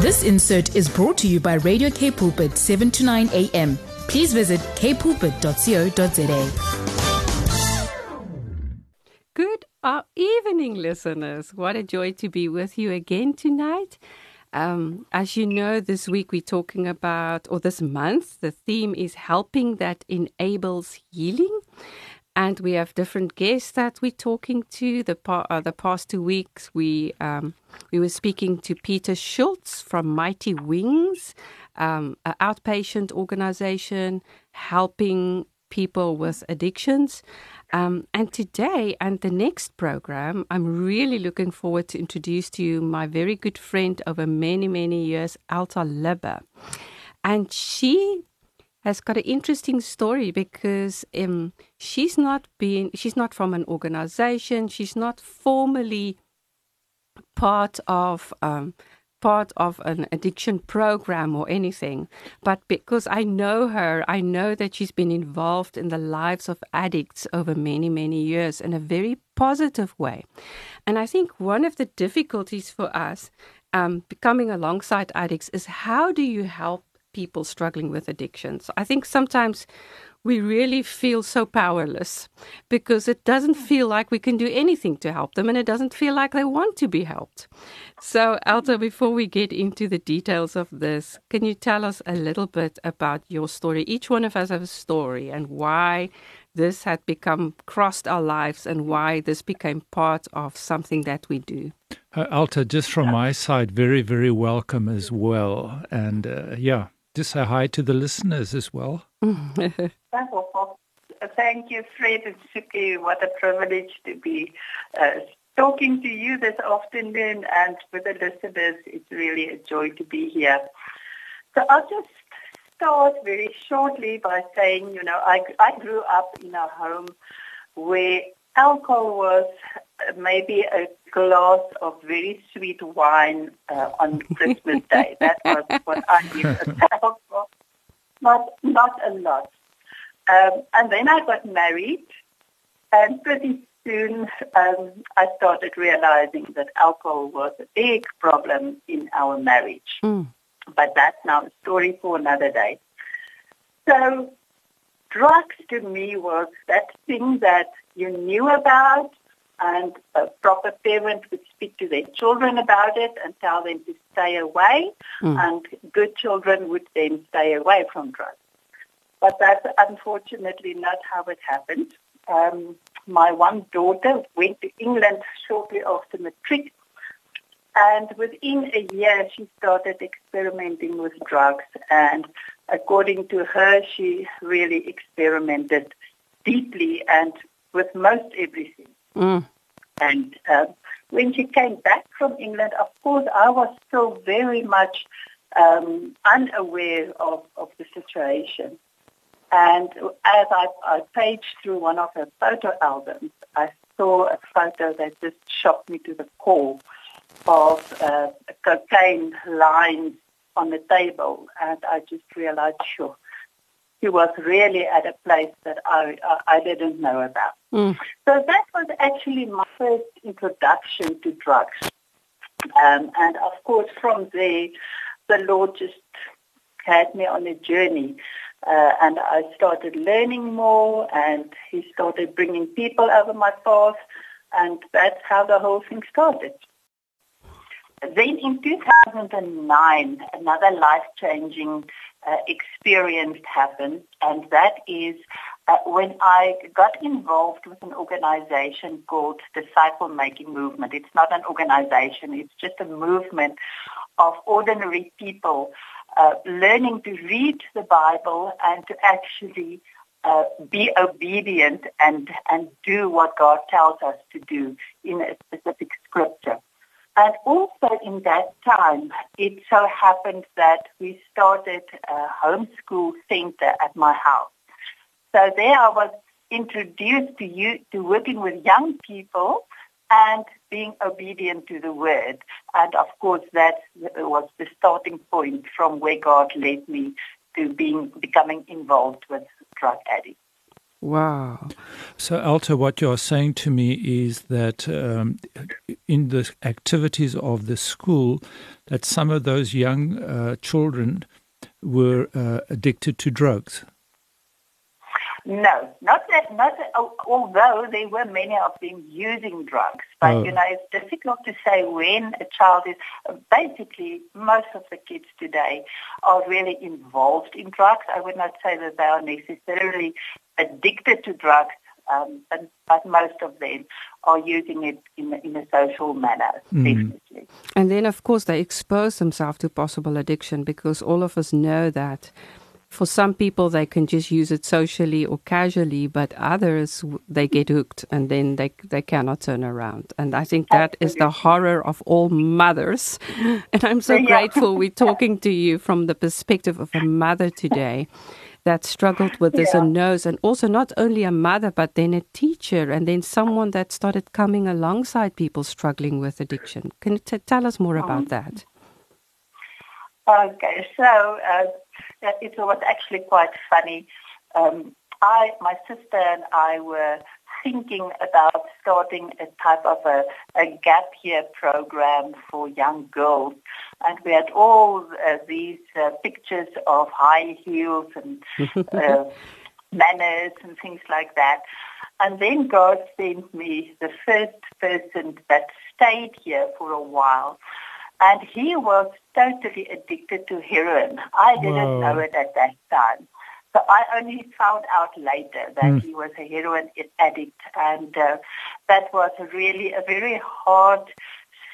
This insert is brought to you by Radio K Pulpit 7 to 9 a.m. Please visit kpulpit.co.za. Good evening, listeners. What a joy to be with you again tonight. Um, as you know, this week we're talking about, or this month, the theme is helping that enables healing. And we have different guests that we're talking to. The, uh, the past two weeks, we um, we were speaking to Peter Schultz from Mighty Wings, um, an outpatient organization helping people with addictions. Um, and today and the next program, I'm really looking forward to introduce to you my very good friend over many, many years, Elta Lubbe. And she has got an interesting story because um, she's not been she's not from an organization. She's not formally part of um, part of an addiction program or anything. But because i know her i know that she's been involved in the lives of addicts over many many years in a very positive way. And i think one of the difficulties for us um, becoming alongside addicts is how do you help people struggling with addictions. I think sometimes we really feel so powerless because it doesn't feel like we can do anything to help them and it doesn't feel like they want to be helped. So, Elta, before we get into the details of this, can you tell us a little bit about your story? Each one of us has a story and why this had become crossed our lives and why this became part of something that we do. Uh, Elta, just from my side, very, very welcome as well. And uh, yeah, just say hi to the listeners as well. Thank you, Fred and Suki. What a privilege to be uh, talking to you this afternoon and with the listeners. It's really a joy to be here. So I'll just start very shortly by saying, you know, I, I grew up in a home where alcohol was maybe a glass of very sweet wine uh, on Christmas Day. That was what I knew about. Not, not a lot. Um, and then I got married, and pretty soon um, I started realizing that alcohol was a big problem in our marriage. Mm. But that's now a story for another day. So drugs to me was that thing that you knew about and a proper parent would speak to their children about it and tell them to stay away mm. and good children would then stay away from drugs. But that's unfortunately not how it happened. Um, my one daughter went to England shortly after matric and within a year she started experimenting with drugs and according to her she really experimented deeply and with most everything. Mm. And uh, when she came back from England, of course, I was still very much um, unaware of, of the situation. And as I, I paged through one of her photo albums, I saw a photo that just shocked me to the core of uh, cocaine lines on the table. And I just realized, sure, he was really at a place that I, I, didn't know about. Mm. So that was actually my first introduction to drugs. Um, and of course, from there, the Lord just had me on a journey. Uh, and I started learning more, and He started bringing people over my path, and that's how the whole thing started. Then in 2009, another life-changing uh, experience happened, and that is uh, when I got involved with an organization called Disciple Making Movement. It's not an organization, it's just a movement of ordinary people uh, learning to read the Bible and to actually uh, be obedient and, and do what God tells us to do in a specific scripture. And also in that time, it so happened that we started a homeschool center at my house. So there I was introduced to you to working with young people and being obedient to the word. And of course, that was the starting point from where God led me to being becoming involved with drug addicts. Wow. So, Elta, what you're saying to me is that um, in the activities of the school, that some of those young uh, children were uh, addicted to drugs. No, not that. Not that, although there were many of them using drugs, but oh. you know it's difficult to say when a child is. Basically, most of the kids today are really involved in drugs. I would not say that they are necessarily addicted to drugs, um, but, but, most of them are using it in, in a social manner, mm. definitely. And then, of course, they expose themselves to possible addiction because all of us know that for some people they can just use it socially or casually but others they get hooked and then they they cannot turn around and i think that Absolutely. is the horror of all mothers and i'm so yeah. grateful we're talking to you from the perspective of a mother today that struggled with this yeah. and knows and also not only a mother but then a teacher and then someone that started coming alongside people struggling with addiction can you t- tell us more about um, that okay so uh, it was actually quite funny. Um, I, my sister and I were thinking about starting a type of a, a gap year program for young girls. And we had all uh, these uh, pictures of high heels and uh, manners and things like that. And then God sent me the first person that stayed here for a while and he was totally addicted to heroin. I didn't Whoa. know it at that time. So I only found out later that mm. he was a heroin addict, and uh, that was really a very hard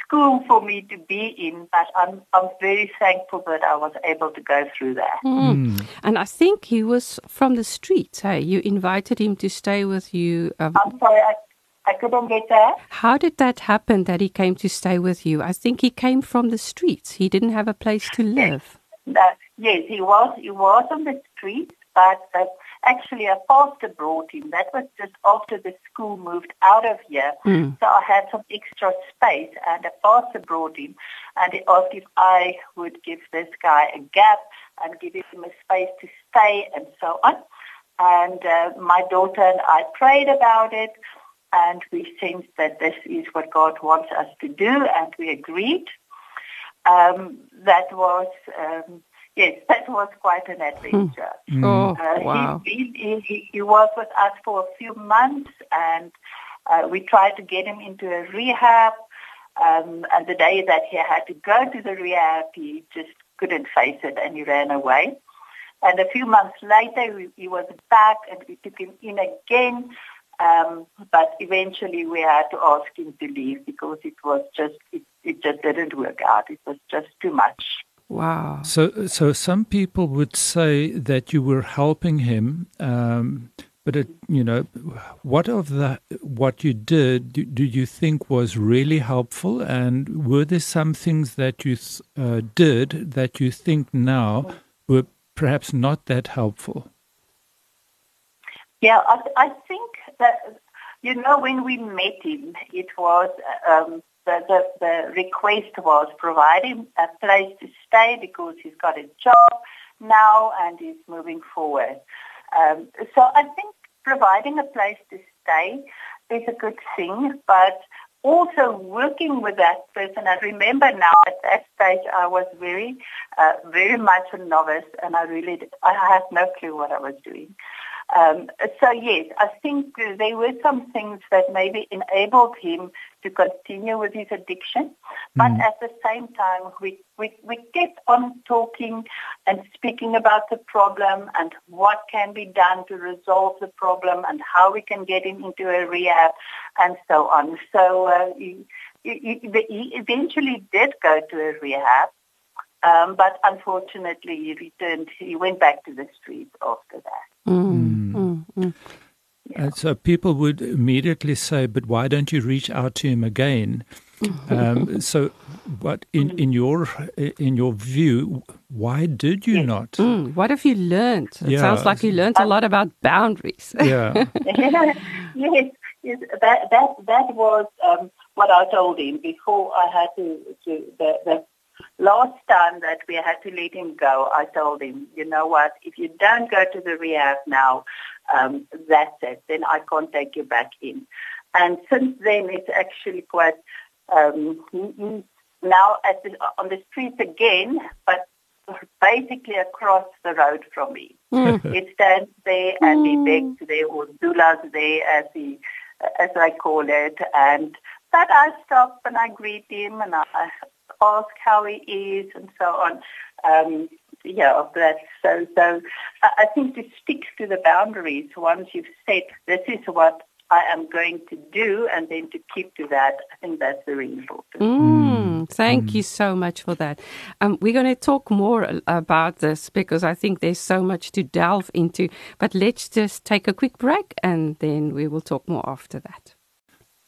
school for me to be in. But I'm I'm very thankful that I was able to go through that. Mm. Mm. And I think he was from the streets. Hey, you invited him to stay with you. Um, I'm sorry, I I couldn't get that. How did that happen that he came to stay with you? I think he came from the streets. He didn't have a place to live. Yes, yes he was. He was on the streets, but uh, actually a pastor brought him. That was just after the school moved out of here. Mm. So I had some extra space, and a pastor brought him, and he asked if I would give this guy a gap and give him a space to stay and so on. And uh, my daughter and I prayed about it and we sensed that this is what God wants us to do, and we agreed. Um, that was um, yes, that was quite an adventure. Mm. Oh, uh, wow! He, he, he, he, was with us for a few months, and uh, we tried to get him into a rehab. Um, and the day that he had to go to the rehab, he just couldn't face it, and he ran away. And a few months later, we, he was back, and we took him in again um, but eventually we had to ask him to leave because it was just it, it just didn't work out. It was just too much. Wow. So so some people would say that you were helping him. Um, but it, you know, what of the what you did do, do, you think was really helpful? And were there some things that you uh, did that you think now were perhaps not that helpful? Yeah, I, I think that, you know, when we met him, it was um, the, the, the request was provide him a place to stay because he's got a job now and he's moving forward. Um, so I think providing a place to stay is a good thing, but also working with that person. I remember now at that stage I was very, uh, very much a novice and I really, I had no clue what I was doing. Um, so yes, I think there were some things that maybe enabled him to continue with his addiction, but mm. at the same time, we, we, we kept on talking and speaking about the problem and what can be done to resolve the problem and how we can get him into a rehab and so on. So uh, he, he, he eventually did go to a rehab. Um, but unfortunately, he returned. He went back to the streets after that. Mm. Mm. Mm. And so people would immediately say, "But why don't you reach out to him again?" um, so, what in, in your in your view, why did you yes. not? Mm, what have you learned? It yeah. sounds like you learned a lot about boundaries. Yeah. yes, yes, that that that was um, what I told him before I had to, to the, the Last time that we had to let him go, I told him, you know what, if you don't go to the rehab now, um, that's it. Then I can't take you back in. And since then, it's actually quite um, now at the, on the streets again, but basically across the road from me. Mm. It stands there and he begs there, or doulas there as he, as I call it, and but I stop and I greet him and I ask how he is and so on. Um, yeah, that's so. So I think to stick to the boundaries once you've said this is what I am going to do, and then to keep to that, I think that's very important. Mm, thank mm. you so much for that. Um, we're going to talk more about this because I think there's so much to delve into. But let's just take a quick break, and then we will talk more after that.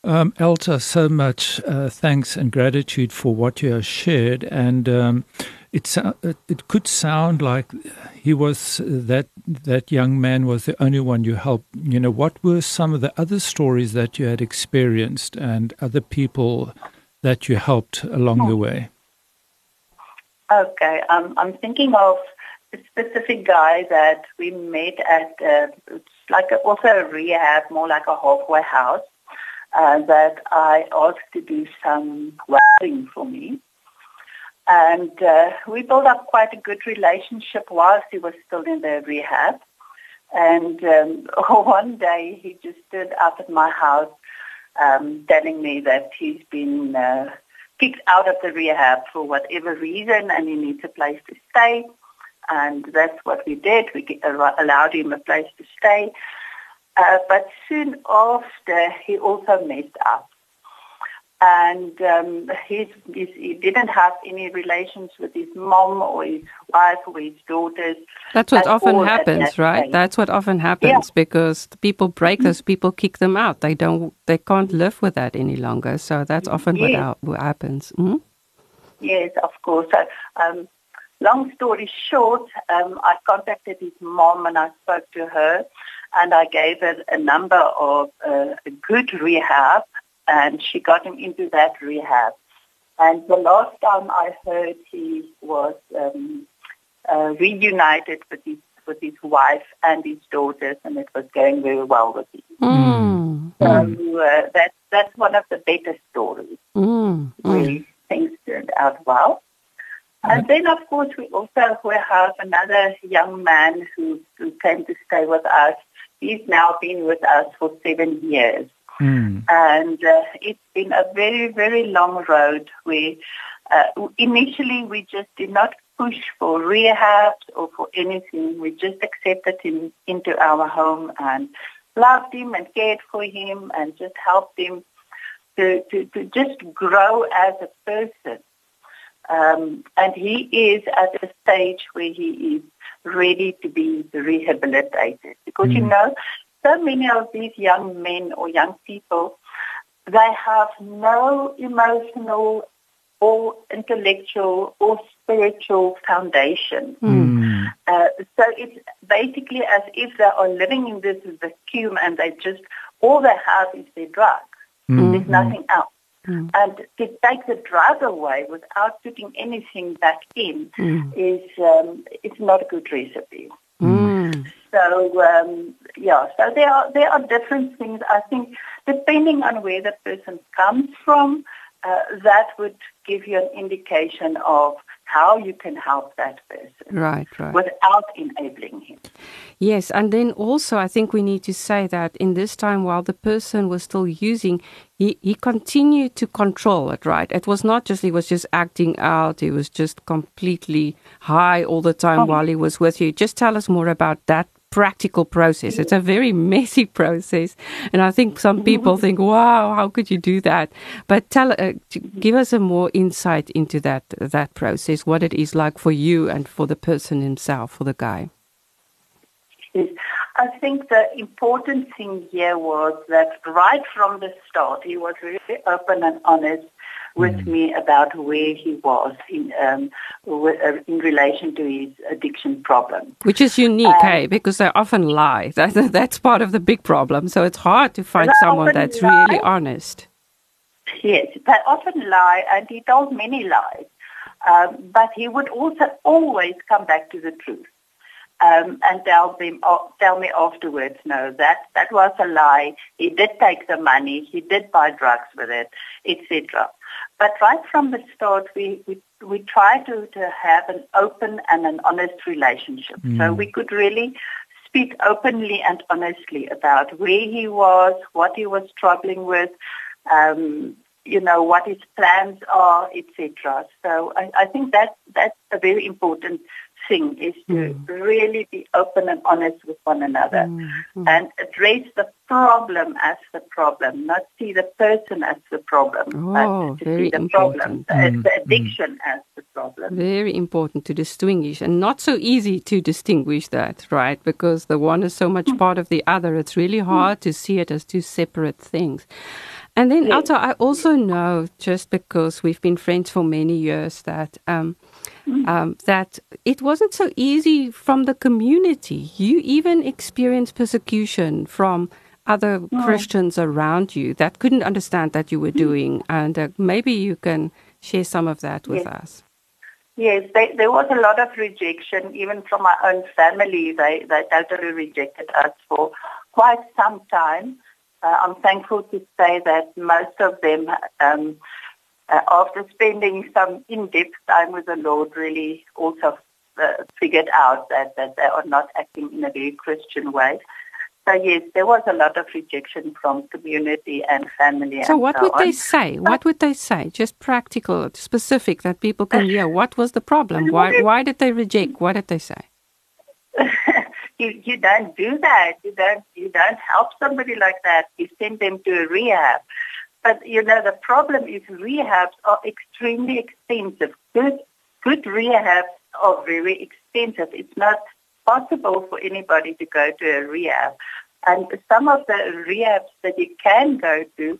Um, Elta, so much uh, thanks and gratitude for what you have shared. And um, it, it could sound like he was that that young man was the only one you helped. You know, what were some of the other stories that you had experienced and other people that you helped along the way? Okay, um, I'm thinking of a specific guy that we met at uh, like a, also a rehab, more like a halfway house uh, that I asked to do some welding for me. And uh, we built up quite a good relationship whilst he was still in the rehab. And um, one day he just stood up at my house um, telling me that he's been uh, kicked out of the rehab for whatever reason and he needs a place to stay. And that's what we did. We allowed him a place to stay. Uh, but soon after, he also messed up. And um, he didn't have any relations with his mom or his wife or his daughters. That's what often happens, right? That's what often happens yeah. because people break those people, kick them out. They don't, they can't live with that any longer. So that's often yes. what, what happens. Mm-hmm. Yes, of course. So, um, long story short, um, I contacted his mom and I spoke to her and I gave her a number of uh, a good rehab, and she got him into that rehab. And the last time I heard, he was um, uh, reunited with his with his wife and his daughters, and it was going very well with him. Mm. So uh, that's that's one of the better stories. Mm. Where things turned out well. And then, of course, we also we have another young man who, who came to stay with us He's now been with us for seven years. Mm. And uh, it's been a very, very long road where uh, initially we just did not push for rehab or for anything. We just accepted him into our home and loved him and cared for him and just helped him to, to, to just grow as a person. Um, and he is at a stage where he is ready to be rehabilitated. Because, mm. you know, so many of these young men or young people, they have no emotional or intellectual or spiritual foundation. Mm. Uh, so it's basically as if they are living in this vacuum and they just, all they have is their drug. Mm. There's nothing else. Mm. And to take the drug away without putting anything back in mm. is um, it's not a good recipe. Mm. So um, yeah, so there are there are different things. I think depending on where the person comes from, uh, that would give you an indication of how you can help that person. Right, right. Without enabling him. Yes, and then also I think we need to say that in this time while the person was still using, he, he continued to control it, right? It was not just he was just acting out, he was just completely high all the time oh. while he was with you. Just tell us more about that practical process. It's a very messy process, and I think some people think, "Wow, how could you do that?" But tell, uh, give us a more insight into that that process, what it is like for you and for the person himself, for the guy. I think the important thing here was that right from the start, he was really open and honest with mm. me about where he was in um, uh, in relation to his addiction problem. Which is unique, um, hey, because they often lie. That, that's part of the big problem. So it's hard to find someone that's lie. really honest. Yes, they often lie, and he told many lies. Um, but he would also always come back to the truth. um, and tell them tell me afterwards, no, that that was a lie. He did take the money. He did buy drugs with it, etc. But right from the start, we, we we try to, to have an open and an honest relationship. Mm. So we could really speak openly and honestly about where he was, what he was struggling with, um, you know, what his plans are, etc. So I, I think that that's a very important thing is to mm. really be open and honest with one another mm. Mm. and address the problem as the problem, not see the person as the problem, oh, but to very see the important. problem, the, the addiction as the problem. Very important to distinguish and not so easy to distinguish that, right? Because the one is so much part of the other. It's really hard to see it as two separate things. And then, yes. Elta, I also know, just because we've been friends for many years, that um. Um, that it wasn't so easy from the community. You even experienced persecution from other. Christians around you that couldn't understand that you were mm. doing, and uh, maybe you can share some of that with yes. us. Yes, they, there was a lot of rejection, even from my own family. They they totally rejected us for quite some time. Uh, I'm thankful to say that most of them, um, uh, after spending some in-depth time with the Lord, really also uh, figured out that, that they are not acting in a very Christian way. So yes, there was a lot of rejection from community and family. So and what so would on. they say? What would they say? Just practical, specific, that people can hear. What was the problem? Why why did they reject? What did they say? you you don't do that. You don't you don't help somebody like that. You send them to a rehab. But you know the problem is rehabs are extremely expensive. Good good rehabs are very expensive. It's not possible for anybody to go to a rehab. And some of the rehabs that you can go to,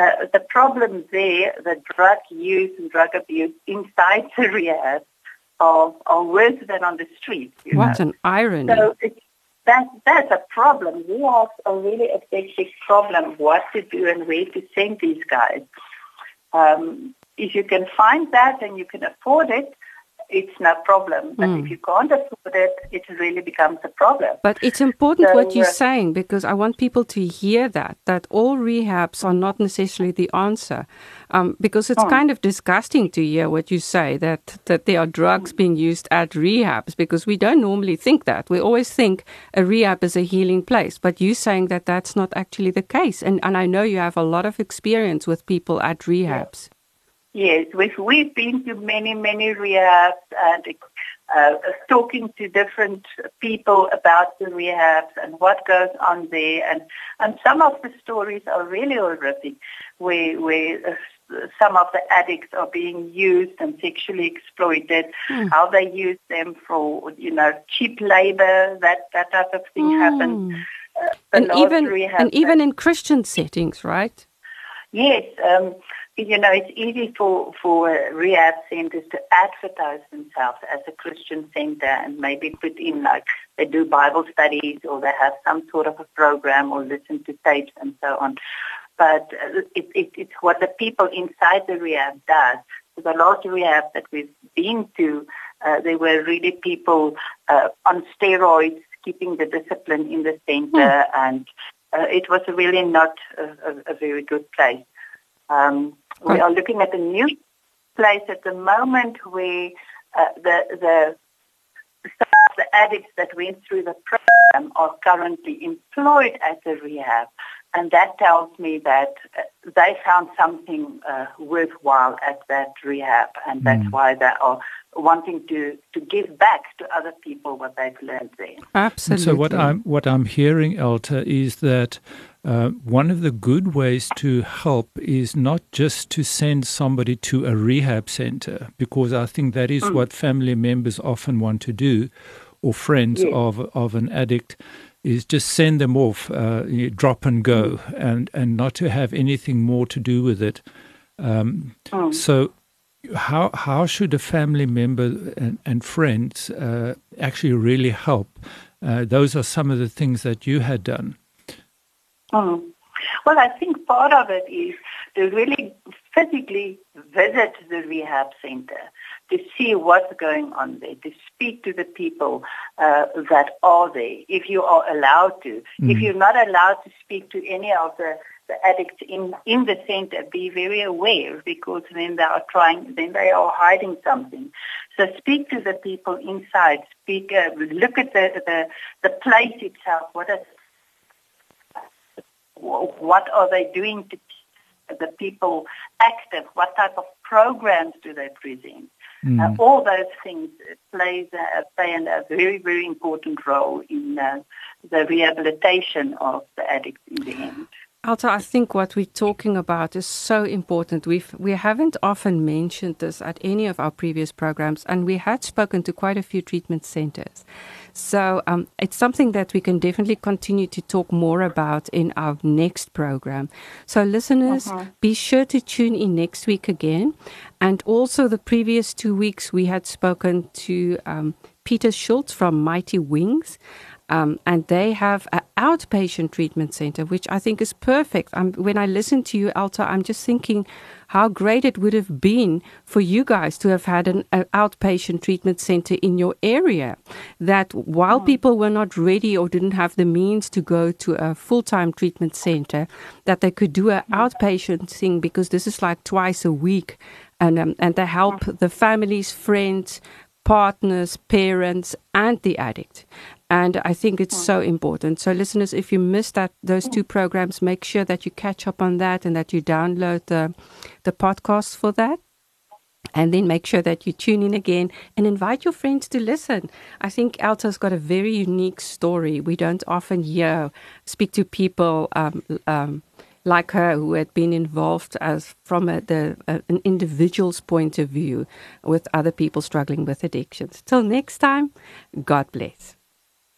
uh, the problem there, the drug use and drug abuse inside the rehab are, are worse than on the street. What know. an irony. So it's, that, that's a problem. We have a really a big, big problem what to do and where to send these guys. Um, if you can find that and you can afford it, it's no problem. But mm. if you can't afford it, it really becomes a problem. But it's important so, what you're uh, saying because I want people to hear that, that all rehabs are not necessarily the answer. Um, because it's oh. kind of disgusting to hear what you say, that, that there are drugs being used at rehabs, because we don't normally think that. We always think a rehab is a healing place, but you're saying that that's not actually the case. And, and I know you have a lot of experience with people at rehabs. Yes, we've, we've been to many, many rehabs and uh, talking to different people about the rehabs and what goes on there. And, and some of the stories are really horrific, where, where uh, some of the addicts are being used and sexually exploited, mm. how they use them for, you know, cheap labor, that, that type of thing mm. happens. Uh, and even and even in Christian settings, right? Yes, um, you know, it's easy for, for rehab centers to advertise themselves as a Christian center and maybe put in like they do Bible studies or they have some sort of a program or listen to tapes and so on. But it, it, it's what the people inside the rehab does. So the last rehab that we've been to, uh, there were really people uh, on steroids keeping the discipline in the center mm. and uh, it was really not a, a, a very good place. Um, we are looking at a new place at the moment where uh, the, the, the addicts that went through the program are currently employed at the rehab. And that tells me that uh, they found something uh, worthwhile at that rehab, and that's mm. why they are wanting to, to give back to other people what they've learned there. Absolutely. So what I'm what I'm hearing, Elta, is that uh, one of the good ways to help is not just to send somebody to a rehab center, because I think that is mm. what family members often want to do, or friends yes. of of an addict, is just send them off, uh, drop and go, mm. and and not to have anything more to do with it. Um, mm. So, how how should a family member and, and friends uh, actually really help? Uh, those are some of the things that you had done. Mm. Well, I think part of it is to really physically visit the rehab center to see what's going on there, to speak to the people uh, that are there, if you are allowed to. Mm. If you're not allowed to speak to any of the, the addicts in, in the center, be very aware because then they are trying, then they are hiding something. So speak to the people inside, speak, uh, look at the, the, the place itself, what is what are they doing to keep the people active? What type of programs do they present? Mm. Uh, all those things plays uh, play a very very important role in uh, the rehabilitation of the addict in the end. Elta, I think what we're talking about is so important. We've we haven't often mentioned this at any of our previous programs, and we had spoken to quite a few treatment centers. So um, it's something that we can definitely continue to talk more about in our next program. So listeners, uh-huh. be sure to tune in next week again, and also the previous two weeks we had spoken to um, Peter Schultz from Mighty Wings. Um, and they have an outpatient treatment center, which I think is perfect. Um, when I listen to you, Elta, I'm just thinking how great it would have been for you guys to have had an, an outpatient treatment center in your area. That while hmm. people were not ready or didn't have the means to go to a full time treatment center, that they could do an hmm. outpatient thing because this is like twice a week. And, um, and they help hmm. the families, friends, partners, parents, and the addict. And I think it's so important. So, listeners, if you missed that those two programs, make sure that you catch up on that and that you download the the podcast for that. And then make sure that you tune in again and invite your friends to listen. I think Elta's got a very unique story. We don't often hear speak to people um, um, like her who had been involved as from a, the, a, an individual's point of view with other people struggling with addictions. Till next time, God bless.